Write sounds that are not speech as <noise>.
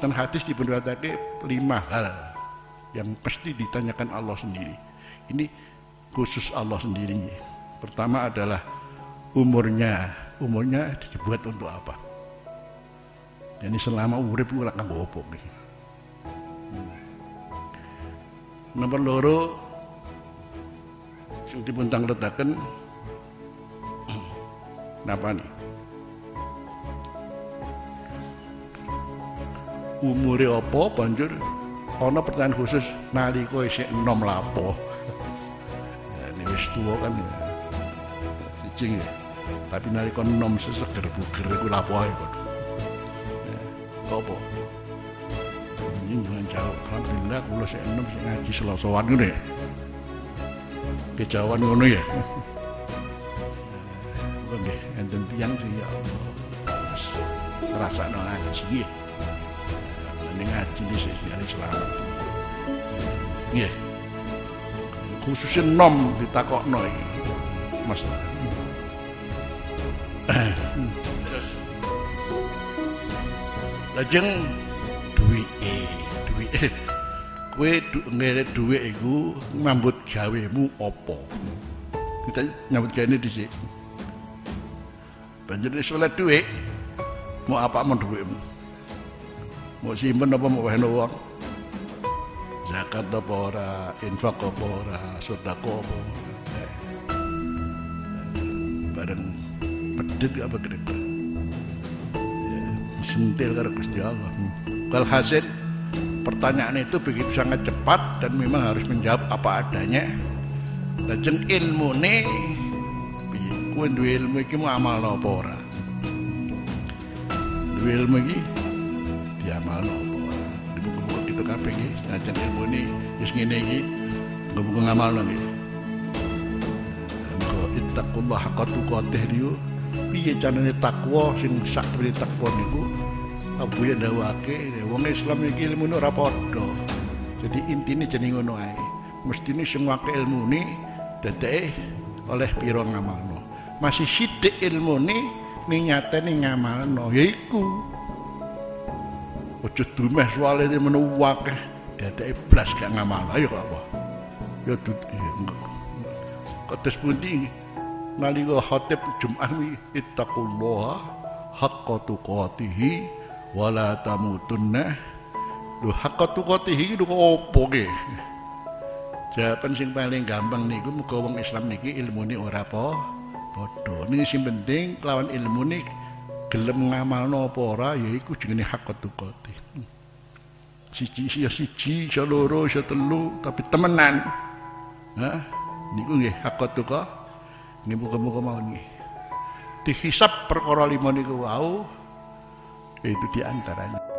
dan hadis dibenarkan lima hal yang pasti ditanyakan Allah sendiri. Ini khusus Allah sendiri. Pertama adalah umurnya. Umurnya dibuat untuk apa? Jadi selama urip ora kanggo opo hmm. Nomor loro sing dipuntang letaken <clears throat> napa nih? Umure apa banjur ana pertanyaan khusus nalika isih enom lapo. Ya, ini wis tuwa kan. Siji tapi nalika enom seseger buger iku lapo ae kok. Ya, apa? Ini jangan jawab. Alhamdulillah kula sik enom sik ngaji selosowan ngono ya. Kejawan <laughs> ngono ya. Nggih, enten tiyang sih ya Allah. Rasakno ngaji jenis ini selamat. Iya. Khususnya nom ditakok iki. Mas. Lajeng duwi e. Duwi e. Kue du, ngere duwi e ku ngambut jawemu opo. Kita ngambut jawemu disini. Banjir disolat duwi. Mau apa mau duwi mau simpen apa mau wahno uang zakat apa ora? Infak apa ora? Sedekah apa eh. bareng pedit apa kira-kira? Ya, sentil karo Gusti Allah. Hmm. hasil pertanyaan itu begitu sangat cepat dan memang harus menjawab apa adanya. Lajeng ilmu nih kuwi ilmu iki mau amal apa ora? Duwe ilmu iki diamalno di buku-buku kita kabeh iki senajan ilmu ini wis ngene iki buku ngamalno nggih engko ittaqullah haqqa tuqatih niku piye carane takwa sing sak takwa niku? Abu ya dawake wong Islam iki ilmu ora padha. Jadi intine jeneng ngono ae. Mestine sing wake ilmune dadeke oleh pira ngamalno. Masih sithik ilmune ning nyatane ngamalno yaiku Ojo dumeh soalé menu wakeh dadake blas gak ngamal. Ayo kok apa? Ya Kados pundi nalika khatib Jumat iki ittaqullaha haqqa tuqatih wala tamutunna. Lho haqqa tuqatih iki kok opo ge? Jawaban sing paling gampang niku muga wong Islam niki ilmune ora apa padha. Ning sing penting kelawan ilmune gelem ngamalno apa ora yaiku jenenge hak tukati. Siji ya siji, ya loro, ya telu, tapi temenan. Hah? Niku nggih hak tuka. Ini muga-muga mawon nggih. Dihisab perkara lima niku wau itu di antaranya.